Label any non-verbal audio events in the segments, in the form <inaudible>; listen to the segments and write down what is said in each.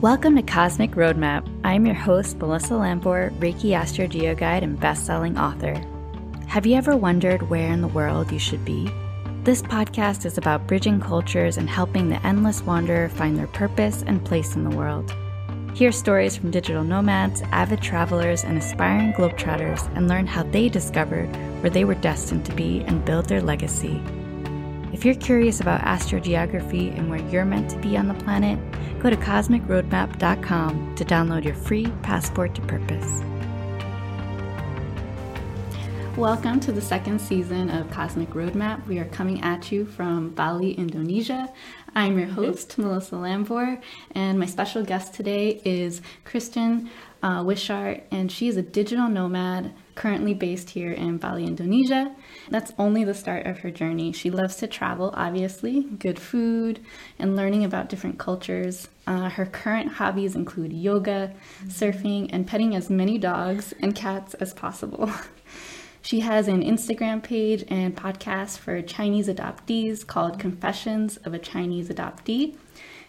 Welcome to Cosmic Roadmap. I'm your host, Melissa Lamport, Reiki Astro Geo Guide and best-selling author. Have you ever wondered where in the world you should be? This podcast is about bridging cultures and helping the endless wanderer find their purpose and place in the world. Hear stories from digital nomads, avid travelers, and aspiring globetrotters and learn how they discovered where they were destined to be and build their legacy. If you're curious about astrogeography and where you're meant to be on the planet, go to cosmicroadmap.com to download your free passport to purpose. Welcome to the second season of Cosmic Roadmap. We are coming at you from Bali, Indonesia. I'm your host, Melissa Lambor, and my special guest today is Kristen uh, Wishart, and she is a digital nomad currently based here in Bali, Indonesia. That's only the start of her journey. She loves to travel, obviously, good food, and learning about different cultures. Uh, her current hobbies include yoga, surfing, and petting as many dogs and cats as possible. <laughs> She has an Instagram page and podcast for Chinese adoptees called Confessions of a Chinese Adoptee.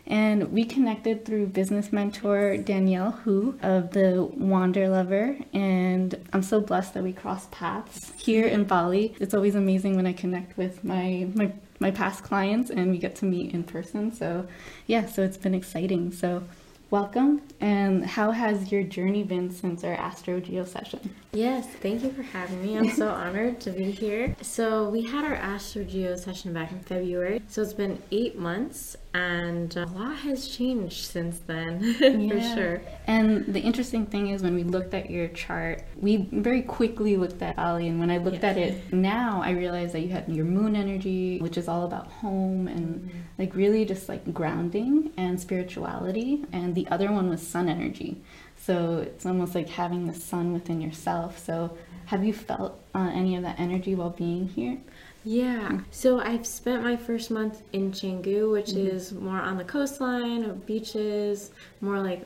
And we connected through business mentor Danielle Hu of the Wander Lover. And I'm so blessed that we crossed paths here in Bali. It's always amazing when I connect with my, my, my past clients and we get to meet in person. So, yeah, so it's been exciting. So, welcome. And how has your journey been since our Astro Geo session? Yes, thank you for having me. I'm so <laughs> honored to be here. So, we had our Astro Geo session back in February. So, it's been eight months, and a lot has changed since then, <laughs> for sure. And the interesting thing is, when we looked at your chart, we very quickly looked at Bali. And when I looked at it now, I realized that you had your moon energy, which is all about home and Mm-hmm. like really just like grounding and spirituality. And the other one was sun energy. So it's almost like having the sun within yourself. So have you felt uh, any of that energy while being here? Yeah. So, I've spent my first month in Canggu, which is more on the coastline, beaches, more like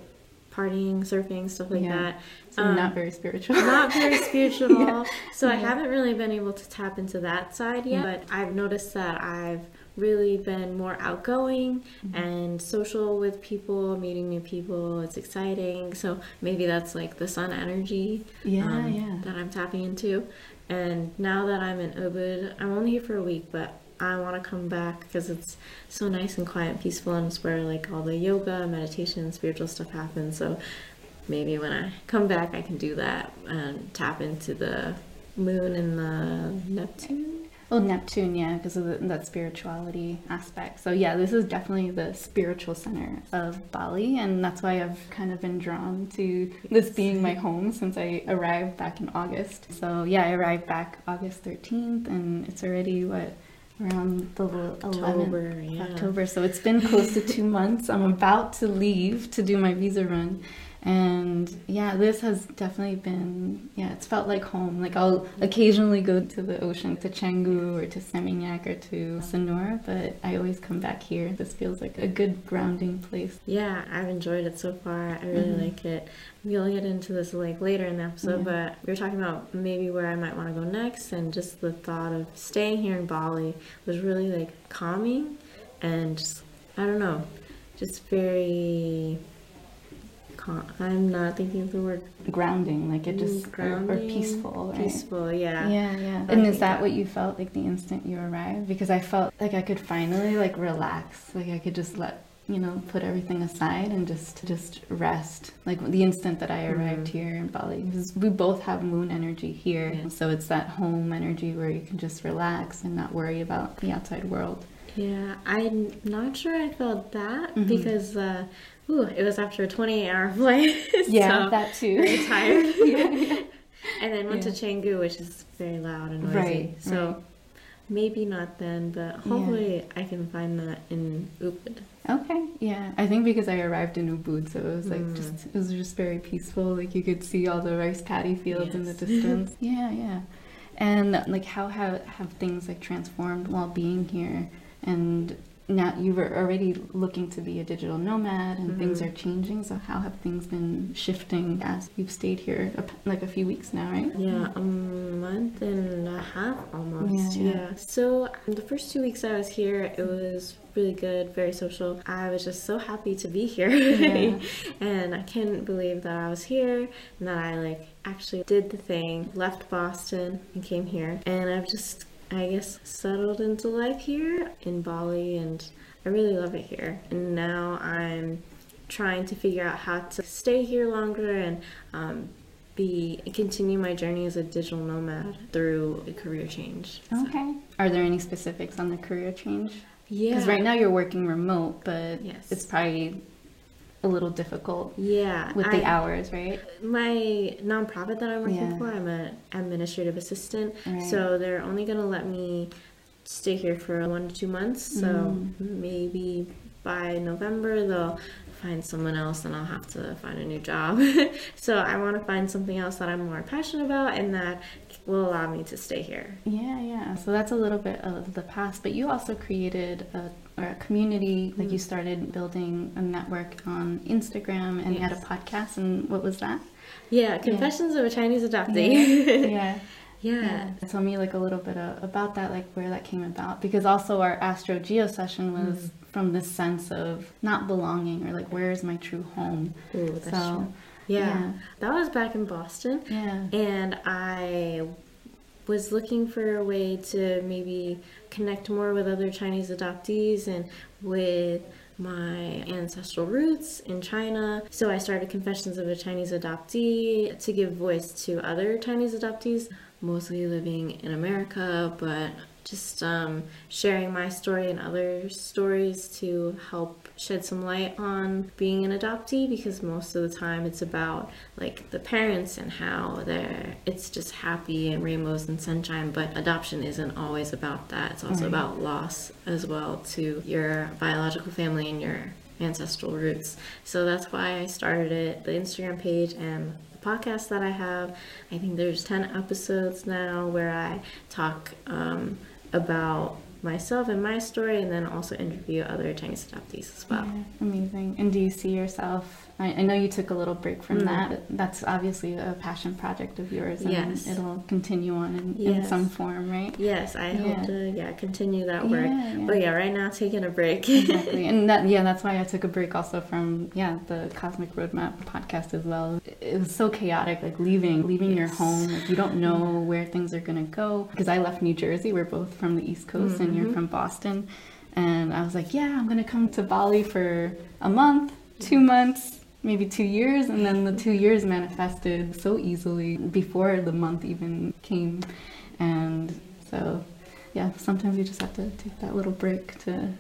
partying, surfing, stuff like Yeah. that. So Um, <laughs> not very spiritual. not very spiritual. Yeah. So I haven't really been able to tap into that side yet. But I've noticed that I've really been more outgoing Mm-hmm. and social with people, meeting new people. It's exciting. So maybe that's like the sun energy um, Yeah, yeah. that I'm tapping into. And now that I'm in Ubud, I'm only here for a week, but I want to come back because it's so nice and quiet and peaceful, and it's where like all the yoga, meditation, spiritual stuff happens. So maybe when I come back, I can do that and tap into the moon and the Neptune. Well, Neptune, yeah, because of the, that spirituality aspect. So, yeah, this is definitely the spiritual center of Bali, and that's why I've kind of been drawn to this being my home since I arrived back in August. So, yeah, I arrived back August 13th, and it's already what around the 11th October, yeah. October. So, it's been close to two months. I'm about to leave to do my visa run. And yeah, this has definitely been, yeah, it's felt like home. Like I'll occasionally go to the ocean, to Canggu or to Seminyak or to Sanur, but I always come back here. This feels like a good grounding place. Yeah, I've enjoyed it so far. I really Mhm. like it. We'll get into this like later in the episode, Yeah. but we were talking about maybe where I might want to go next, and just the thought of staying here in Bali was really like calming, and just I don't know, just very. I'm not thinking of the word Grounding, like it just, or, or peaceful, right? peaceful. Yeah. Yeah, yeah. And is that that- what you felt like the instant you arrived? Because I felt like I could finally like relax. Like I could just let you know put everything aside and just just rest. Like the instant that I arrived Mm-hmm. here in Bali, because we both have moon energy here, Yeah. so it's that home energy where you can just relax and not worry about the outside world. Yeah, I'm not sure I felt that Mhm. because uh, ooh, it was after a 28 hour <laughs> flight. Yeah, so that too. Very tired. <laughs> yeah, yeah. And then went Yeah. to Canggu, which is very loud and noisy. Right, So right. maybe not then, but hopefully I can find that in Ubud. Okay, yeah. I think because I arrived in Ubud, so it was like Mm. just it was just very peaceful. Like you could see all the rice paddy fields in the <laughs> distance. yeah, yeah. And like how have have things like transformed while being here? And now you were already looking to be a digital nomad and Mm-hmm. things are changing. So how have things been shifting as you've stayed here a, like a few weeks now, right? Yeah, a month and a half almost. Yeah, Yeah. yeah. So the first two weeks I was here, it was really good, very social. I was just so happy to be here. Yeah. <laughs> and I couldn't believe that I was here and that I like actually did the thing, left Boston and came here. And I've just I guess settled into life here in Bali and I really love it here. And now I'm trying to figure out how to stay here longer and um, be continue my journey as a digital nomad through a career change. So, Okay. Are there any specifics on the career change? yeah. Because right now you're working remote, but Yes. it's probably a little difficult yeah, with the I- hours, right? my nonprofit that I'm working Yeah. for, I'm an administrative assistant. Right. So they're only gonna let me stay here for one to two months. So Mm. maybe by November they'll find someone else and I'll have to find a new job. <laughs> so I want to find something else that I'm more passionate about and that will allow me to stay here. Yeah, yeah. So that's a little bit of the past, but you also created a, or a community. Like you Mm. started building a network on Instagram, and you had a podcast. And what was that? Yeah, Confessions of a Chinese Adoptee. <laughs> yeah. yeah. Tell me like a little bit uh, about that, like where that came about, because also our Astro Geo session was Mm. from this sense of not belonging or like where is my true home. Ooh, that's so true. Yeah. yeah. That was back in Boston. yeah, And I was looking for a way to maybe connect more with other Chinese adoptees and with my ancestral roots in China. So I started Confessions of a Chinese Adoptee to give voice to other Chinese adoptees, mostly living in America, but just um, sharing my story and other stories to help shed some light on being an adoptee because most of the time it's about like the parents and how they're it's just happy and rainbows and sunshine but adoption isn't always about that. It's also Right. about loss as well to your biological family and your ancestral roots. So that's why i started it. The instagram page and podcast that i have i think there's 10 episodes now where i talk um, about myself and my story and then also interview other chinese adoptees as well Yeah, amazing. And do you see yourself? I, I know you took a little break from Mm. that. That's obviously a passion project of yours, and Yes. it'll continue on in, in some form, right? Yes, I Yeah. hope to yeah continue that work. Yeah, yeah. But yeah, right now taking a break. exactly <laughs> and that yeah that's why i took a break also from yeah the cosmic roadmap podcast as well it was so chaotic like leaving leaving your home like you don't know where things are going to go because i left new jersey we're both from the east coast and Mm-hmm. you're from boston and i was like yeah i'm going to come to bali for a month two months maybe two years and then the two years manifested so easily before the month even came. And so yeah sometimes you just have to take that little break to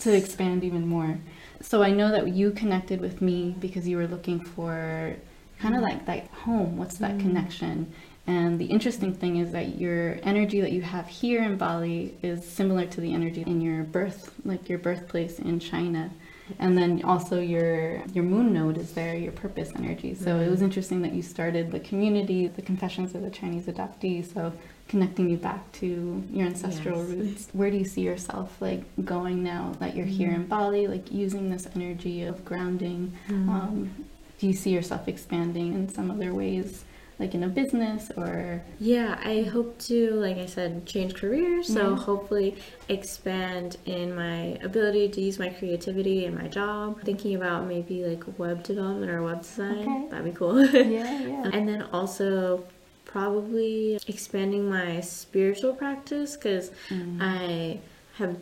to expand even more. So i know that you connected with me because you were looking for kind of like that home. What's that Mm. connection? And the interesting thing is that your energy that you have here in bali is similar to the energy in your birth like your birthplace in china and then also your your moon node is there your purpose energy. So it was mm-hmm. interesting that you started the community the confessions of the chinese adoptee. So connecting you back to your ancestral Yes. roots. Where do you see yourself like going now that you're here in mm-hmm. bali like using this energy of grounding? Mm-hmm. Um, do you see yourself expanding in some other ways like in a business or yeah, I hope to, like I said, change careers. So Yeah. hopefully expand in my ability to use my creativity in my job. Thinking about maybe like web development or web design. Okay. That'd be cool. yeah <laughs> yeah and then also probably expanding my spiritual practice because Mm. I have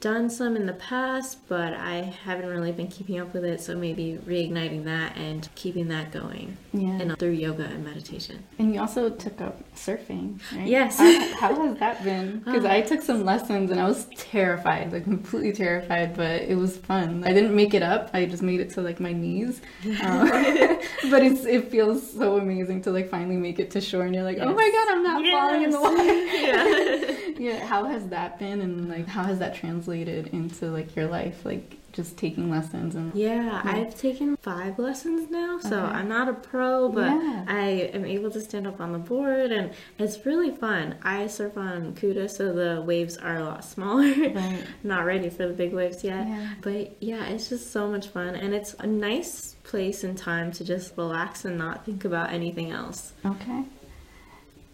done some in the past, but I haven't really been keeping up with it. So maybe reigniting that and keeping that going, yeah and through yoga and meditation. And you also took up surfing, right? Yes. How, how has that been? <laughs> Because I took some lessons and I was terrified, like completely terrified, but it was fun. I didn't make it up. I just made it to like my knees. <laughs> Um, <laughs> but it's it feels so amazing to like finally make it to shore and you're like, oh my god, I'm not falling in the water. yeah. yeah, how has that been and like how has that translated into like your life? Like just taking lessons and Yeah, I've taken five lessons now, so Okay. I'm not a pro, but Yeah. I am able to stand up on the board, and it's really fun. I surf on Kuta, so the waves are a lot smaller. <laughs> Right. not ready for the big waves yet, Yeah. but yeah, it's just so much fun, and it's a nice place and time to just relax and not think about anything else. Okay.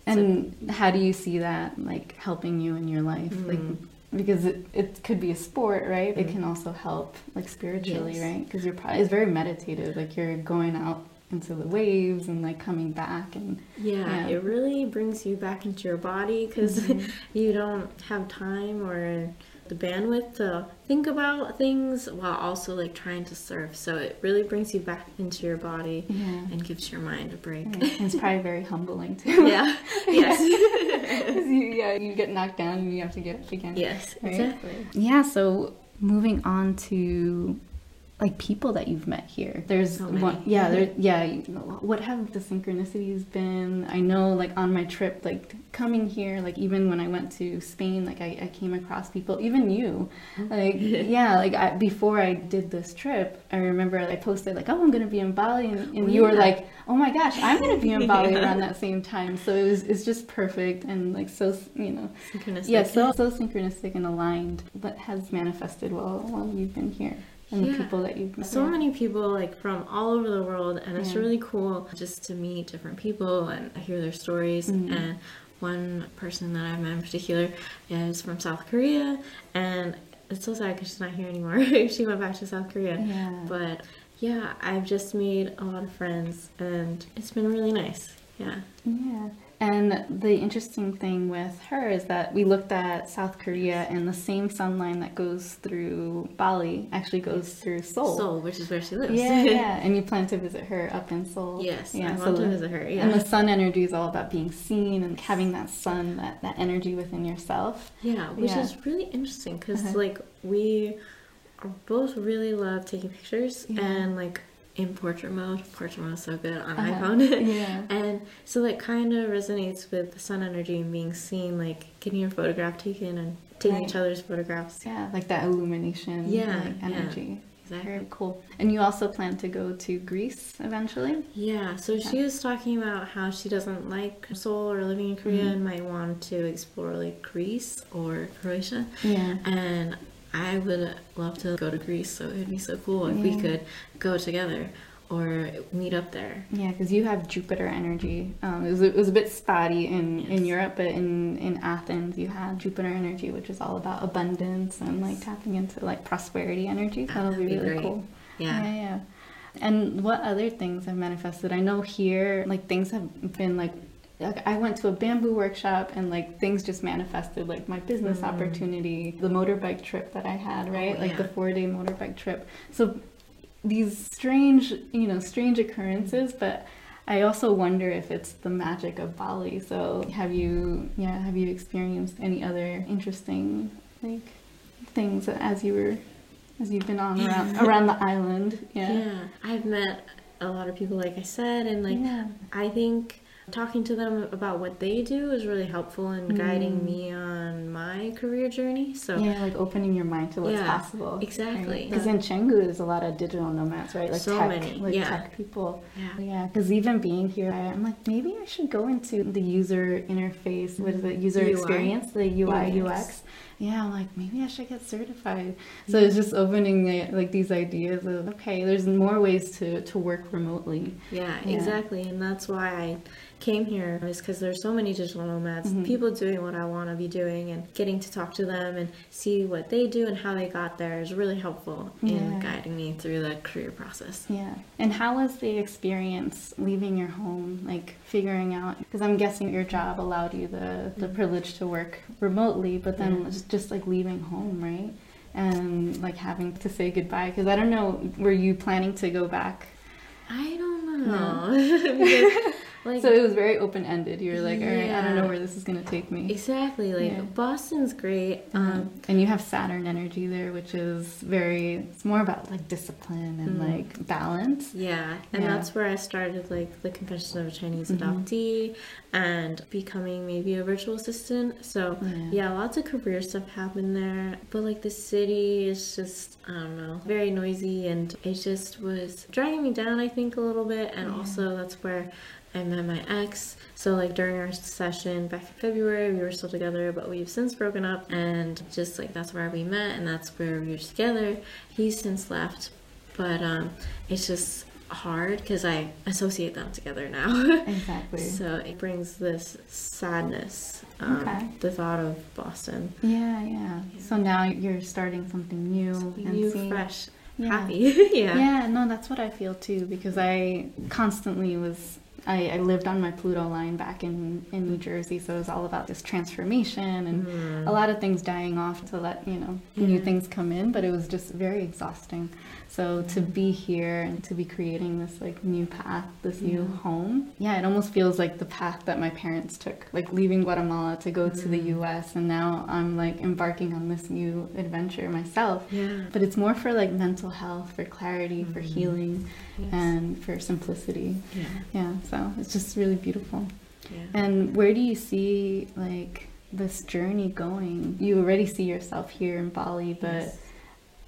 And how do you see that like helping you in your life? Like mm. Because it, it could be a sport, right? It mm-hmm. can also help like spiritually, Yes. right? Because you're probably it's very meditative. Like you're going out into the waves and like coming back and Yeah, Yeah. it really brings you back into your body because mm-hmm. <laughs> you don't have time or the bandwidth to think about things while also like trying to surf. So it really brings you back into your body Yeah. and gives your mind a break. and it's <laughs> probably very humbling too. yeah. yes. <laughs> 'Cause you, yeah, you get knocked down and you have to get up again. yes. Right? Exactly. Yeah, so moving on to like people that you've met here. There's So one, yeah, there, <laughs> yeah. What have the synchronicities been? I know, like on my trip, like coming here, like even when I went to Spain, like I, I came across people, even you, mm-hmm. like <laughs> yeah, like I, before I did this trip, I remember I posted like, oh, I'm gonna be in Bali, and, and oh, you were like, oh my gosh, I'm gonna be in Bali Yeah. <laughs> around that same time. So it was, it's just perfect and like so, you know, Synchronistic. yeah, so so synchronistic and aligned, but has manifested while while you've been here and the people that you've met. so Yeah. many people like from all over the world and it's Yeah. really cool just to meet different people and hear their stories Mm-hmm. and one person that i met in particular is from south korea and it's so sad because she's not here anymore <laughs> she went back to south korea Yeah. but yeah i've just made a lot of friends and it's been really nice yeah Yeah. And the interesting thing with her is that we looked at South Korea and the same sun line that goes through Bali actually goes through Seoul. seoul which is where she lives Yeah, yeah. <laughs> And you plan to visit her up in Seoul. yes Yeah. i so want to visit her Yeah. And the sun energy is all about being seen and having that sun, that, that energy within yourself. Yeah, which Yeah. is really interesting because Uh-huh. like we both really love taking pictures Yeah. and like in portrait mode. Portrait mode is so good on Uh-huh. iPhone. Yeah. <laughs> and so like kind of resonates with the sun energy and being seen, like getting your photograph taken and taking Right. each other's photographs. Yeah, like that illumination Yeah, like, yeah. energy. Exactly. Very cool. And you also plan to go to Greece eventually? Yeah, so she was talking about how she doesn't like Seoul or living in Korea Mm-hmm. and might want to explore like Greece or Croatia. Yeah. And I would love to go to Greece, so it would be so cool if we could go together or meet up there. Yeah, because you have Jupiter energy. Um, it, was, it was a bit spotty in, in Europe, but in, in Athens, you had Jupiter energy, which is all about abundance and like tapping into like prosperity energy. That'll be be really great. cool. Yeah. yeah, yeah. And what other things have manifested? I know here, like things have been like. Like I went to a bamboo workshop and like things just manifested like my business opportunity, the motorbike trip that I had, right? Mm. Oh, like the 4-day motorbike trip. So these strange, you know, strange occurrences, but I also wonder if it's the magic of Bali. So have you, yeah, have you experienced any other interesting like things as you were, as you've been on around around the island? Yeah. Yeah. I've met a lot of people, like I said, and like Yeah. I think talking to them about what they do is really helpful in guiding me on my career journey. So Mm. Yeah, like opening your mind to what's Yeah, possible. exactly. Because in Canggu, there's a lot of digital nomads, right? Like So tech, many, like yeah. tech people. Yeah. Yeah, because even being here, I'm like, maybe I should go into the user interface. What is it? User UI? experience, the UI UX. UX. Yeah, I'm like, maybe I should get certified. So it's just opening like these ideas of okay, there's more ways to to work remotely. Yeah, Yeah. exactly. And that's why I came here is because there's so many digital nomads, Mm-hmm. people doing what I want to be doing and getting to talk to them and see what they do and how they got there is really helpful Yeah. in guiding me through the career process. Yeah. And how was the experience leaving your home, like figuring out? Because I'm guessing your job allowed you the, the privilege to work remotely, but then Yeah. just, just like leaving home, right? And like having to say goodbye. Because I don't know, were you planning to go back? I don't know. <laughs> because Like- so it was very open ended. You were like, all right, I don't know where this is gonna take me. Exactly. Like Yeah. Boston's great. Um, Um, and you have Saturn energy there, which is very. It's more about like discipline and Mm. like balance. Yeah, and Yeah. that's where I started like the Confession of a Chinese Mhm. adoptee and becoming maybe a virtual assistant. So Yeah. yeah. lots of career stuff happened there. But like the city is just I don't know, very noisy and it just was dragging me down I think a little bit and Yeah. also that's where I met my ex. So like during our session back in February, we were still together, but we've since broken up and just like that's where we met and that's where we were together. He's since left, but um it's just hard because I associate them together now. <laughs> Exactly. so it brings this sadness, um, Okay. the thought of Boston. yeah, yeah. So now you're starting something new and New, seeing- fresh, Yeah. happy. <laughs> yeah. Yeah, no, that's what I feel too because I constantly was. I, I lived on my Pluto line back in, in New Jersey, so it was all about this transformation and Mhm. a lot of things dying off to let you know new things come in. But it was just very exhausting. So to be here and to be creating this like new path, this new home, yeah, it almost feels like the path that my parents took, like leaving Guatemala to go to the Mm. U.S. and now I'm like embarking on this new adventure myself Yeah. but it's more for like mental health for clarity for Mhm. healing Yes. and for simplicity yeah. yeah so it's just really beautiful Yeah. and where do you see like this journey going you already see yourself here in bali but Yes.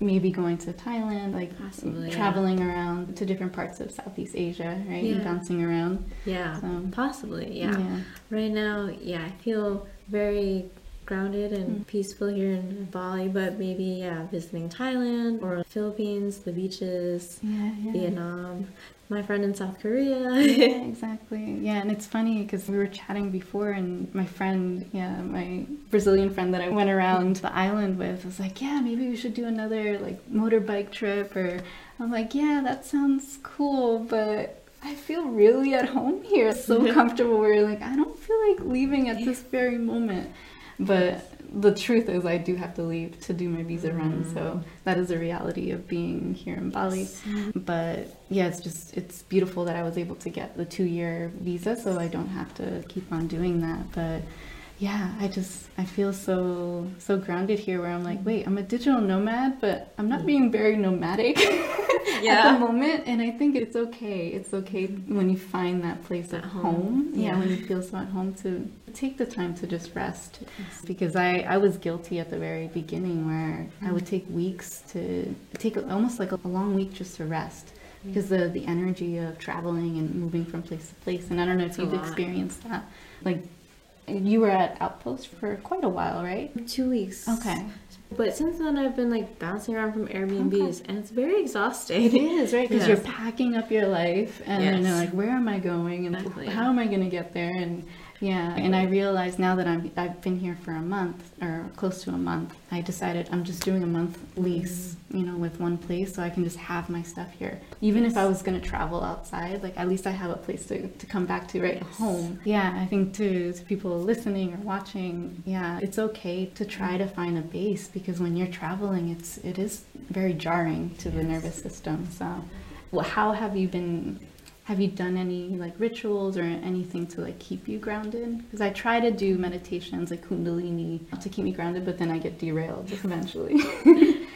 maybe going to thailand like Possibly, yeah. traveling around to different parts of southeast asia right and Yeah. bouncing around Yeah. so Possibly. Yeah. Right now, yeah, I feel very grounded and Mm. peaceful here in Bali, but maybe yeah, visiting Thailand or Philippines, the beaches, yeah yeah Vietnam, my friend in South Korea. yeah, <laughs> exactly. Yeah, and it's funny because we were chatting before, and my friend, yeah, my Brazilian friend that I went around the island with was like, yeah, maybe we should do another like motorbike trip, or I'm like, yeah, that sounds cool, but I feel really at home here, so <laughs> comfortable. Where like I don't feel like leaving at this very moment, but. The truth is, I do have to leave to do my visa run, mm-hmm. so that is a reality of being here in Bali. But yeah it's just it's beautiful that i was able to get the two year visa so i don't have to keep on doing that. But yeah i just i feel so so grounded here where i'm like wait i'm a digital nomad but i'm not being very nomadic <laughs> at Yeah. the moment. And i think it's okay. It's okay when you find that place at At home, home, Yeah, yeah. when you feel so at home to take the time to just rest. Because I, I was guilty at the very beginning where I would take weeks to take almost like a, a long week just to rest. Because the, the energy of traveling and moving from place to place. And I don't know if you've lot. experienced that. Like you were at Outpost for quite a while right? Two weeks. okay. But since then, I've been like bouncing around from Airbnbs, and it's very exhausting. it is right? Because <laughs> Yes. you're packing up your life and you know like where am I going? And Exactly. how am I going to get there? And yeah and I realized now that I'm I've been here for a month or close to a month I decided I'm just doing a month lease you know with one place so I can just have my stuff here. Even if I was going to travel outside like at least I have a place to, to come back to right? Yes. home. Yeah I think to, to people listening or watching yeah it's okay to try to find a base because when you're traveling it's it is very jarring to the nervous system so. Well, how have you been have you done any like rituals or anything to like keep you grounded because i try to do meditations like kundalini to keep me grounded but then i get derailed eventually <laughs>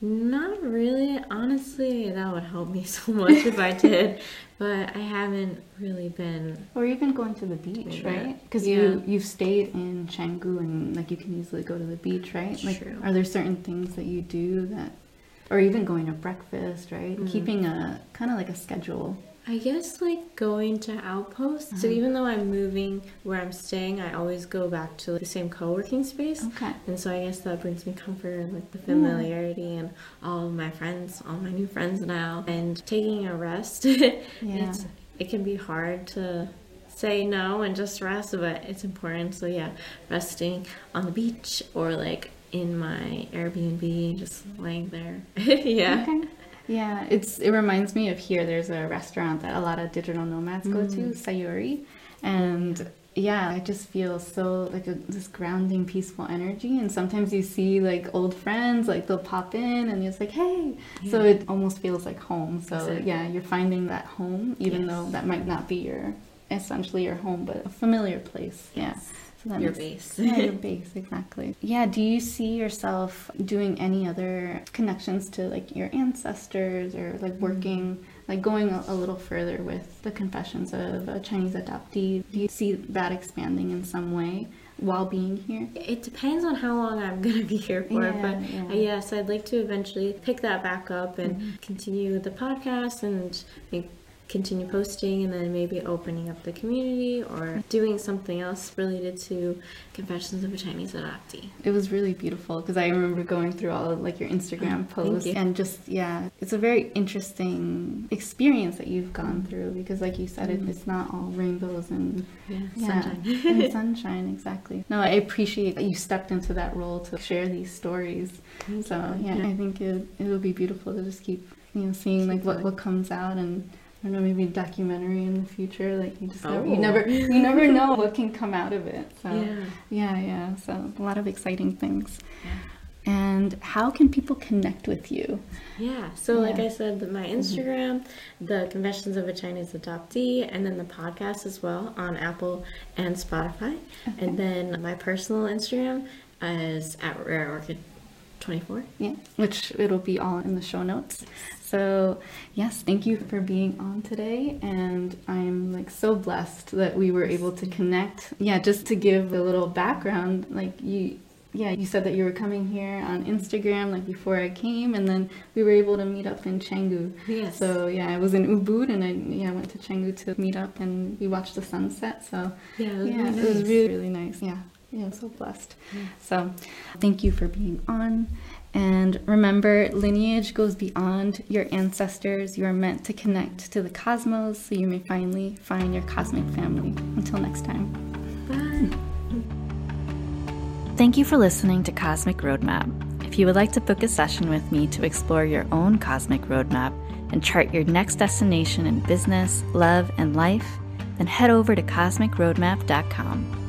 Not really. Honestly, that would help me <laughs> so much if I did, but I haven't really been. or even going to the beach right because Yeah. you you've stayed in Canggu and like you can easily go to the beach right like True. are there certain things that you do that or even going to breakfast right Mm. keeping a kind of like a schedule I guess like going to Outpost. So Uh-huh. even though I'm moving where I'm staying, I always go back to the same co-working space. okay And so I guess that brings me comfort and like the familiarity and all of my friends, all my new friends now, and taking a rest. <laughs> it's it can be hard to say no and just rest, but it's important. So yeah, resting on the beach or like in my Airbnb, just laying there. <laughs> yeah. Okay. Yeah, it's it reminds me of here. There's a restaurant that a lot of digital nomads go to, Mm. Sayuri, and yeah, I just feel so like a, this grounding, peaceful energy. And sometimes you see like old friends, like they'll pop in, and it's like, hey. So it almost feels like home. So Exactly. yeah, you're finding that home, even Yes. though that might not be your essentially your home, but a familiar place. Yeah. So that your makes, base. yeah, your <laughs> base, exactly. Yeah, do you see yourself doing any other connections to like your ancestors or like mm-hmm. working, like going a, a, little further with the confessions of a Chinese adoptee? Do you see that expanding in some way? while being here? It depends on how long I'm <laughs> going to be here for. Yeah, but yeah. Uh, yes, I'd like to eventually pick that back up and mm-hmm. continue the podcast and continue posting and then maybe opening up the community or doing something else related to Confessions of a Chinese Adoptee. It was really beautiful because I remember going through all of like your Instagram posts you. and just yeah, it's a very interesting experience that you've gone through because like you said, mm-hmm. it, it's not all rainbows and yeah, yeah sunshine. and <laughs> sunshine exactly. No, I appreciate that you stepped into that role to share these stories. Thank so yeah, yeah, I think it it will be beautiful to just keep you know seeing like what what comes out and I don't know, maybe a documentary in the future. Like you just never, you oh. never, you never know what can come out of it. So yeah, yeah, yeah. So a lot of exciting things. Yeah. And how can people connect with you? Yeah, so yeah. like I said, my mm-hmm. Instagram, mm-hmm. the Confessions of a Chinese Adoptee, and then the podcast as well on Apple and Spotify. Okay. And then my personal Instagram is at Rare Orchid 24. Yeah, which it'll be all in the show notes. So, yes, thank you for being on today. And I'm like so blessed that we were able to connect. Yeah, just to give a little background, like you, yeah, you said that you were coming here on Instagram like before I came, and then we were able to meet up in Canggu. Yes. So yeah, I was in Ubud, and I yeah went to Canggu to meet up, and we watched the sunset. So yeah, it was, yeah, really, nice. it was really really nice. Yeah, yeah, I'm so blessed. Yeah. So thank you for being on. And remember, lineage goes beyond your ancestors. You are meant to connect to the cosmos so you may finally find your cosmic family. Until next time. Bye. Thank you for listening to Cosmic Roadmap. If you would like to book a session with me to explore your own cosmic roadmap and chart your next destination in business, love, and life, then head over to cosmicroadmap.com.